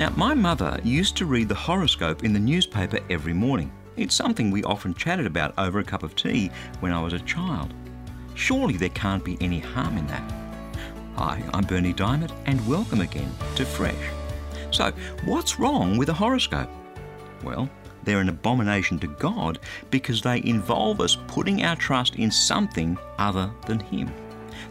Now, my mother used to read the horoscope in the newspaper every morning. It's something we often chatted about over a cup of tea when I was a child. Surely there can't be any harm in that. Hi, I'm Bernie Diamond, and welcome again to Fresh. So, what's wrong with a horoscope? Well, they're an abomination to God because they involve us putting our trust in something other than Him.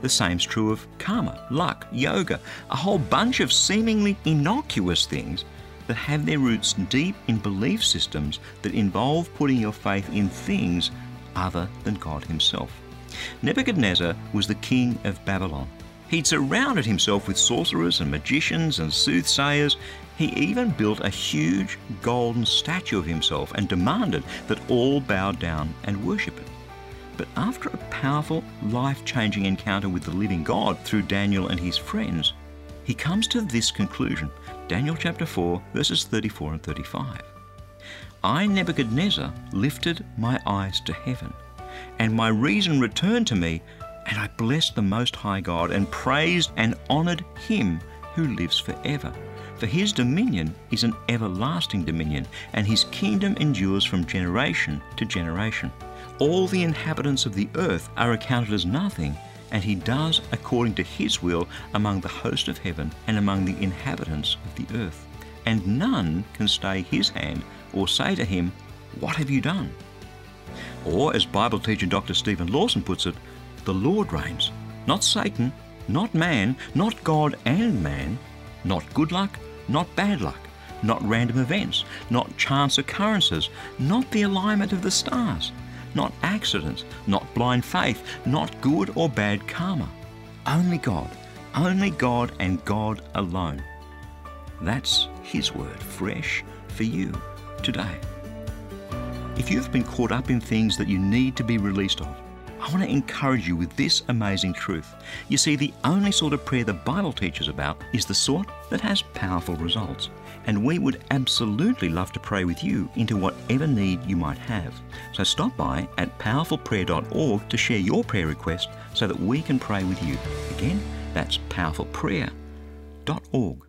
The same's true of karma, luck, yoga, a whole bunch of seemingly innocuous things that have their roots deep in belief systems that involve putting your faith in things other than God Himself. Nebuchadnezzar was the king of Babylon. He'd surrounded himself with sorcerers and magicians and soothsayers. He even built a huge golden statue of himself and demanded that all bow down and worship it. But after a powerful, life changing encounter with the living God through Daniel and his friends, he comes to this conclusion Daniel chapter 4, verses 34 and 35. I, Nebuchadnezzar, lifted my eyes to heaven, and my reason returned to me, and I blessed the Most High God, and praised and honoured him who lives forever. For his dominion is an everlasting dominion, and his kingdom endures from generation to generation. All the inhabitants of the earth are accounted as nothing, and he does according to his will among the host of heaven and among the inhabitants of the earth. And none can stay his hand or say to him, What have you done? Or, as Bible teacher Dr. Stephen Lawson puts it, the Lord reigns, not Satan, not man, not God and man, not good luck, not bad luck, not random events, not chance occurrences, not the alignment of the stars, not accidents, not blind faith, not good or bad karma. Only God, only God and God alone. That's His word, fresh for you today. If you've been caught up in things that you need to be released of, I want to encourage you with this amazing truth. You see, the only sort of prayer the Bible teaches about is the sort that has powerful results. And we would absolutely love to pray with you into whatever need you might have. So stop by at powerfulprayer.org to share your prayer request so that we can pray with you. Again, that's powerfulprayer.org.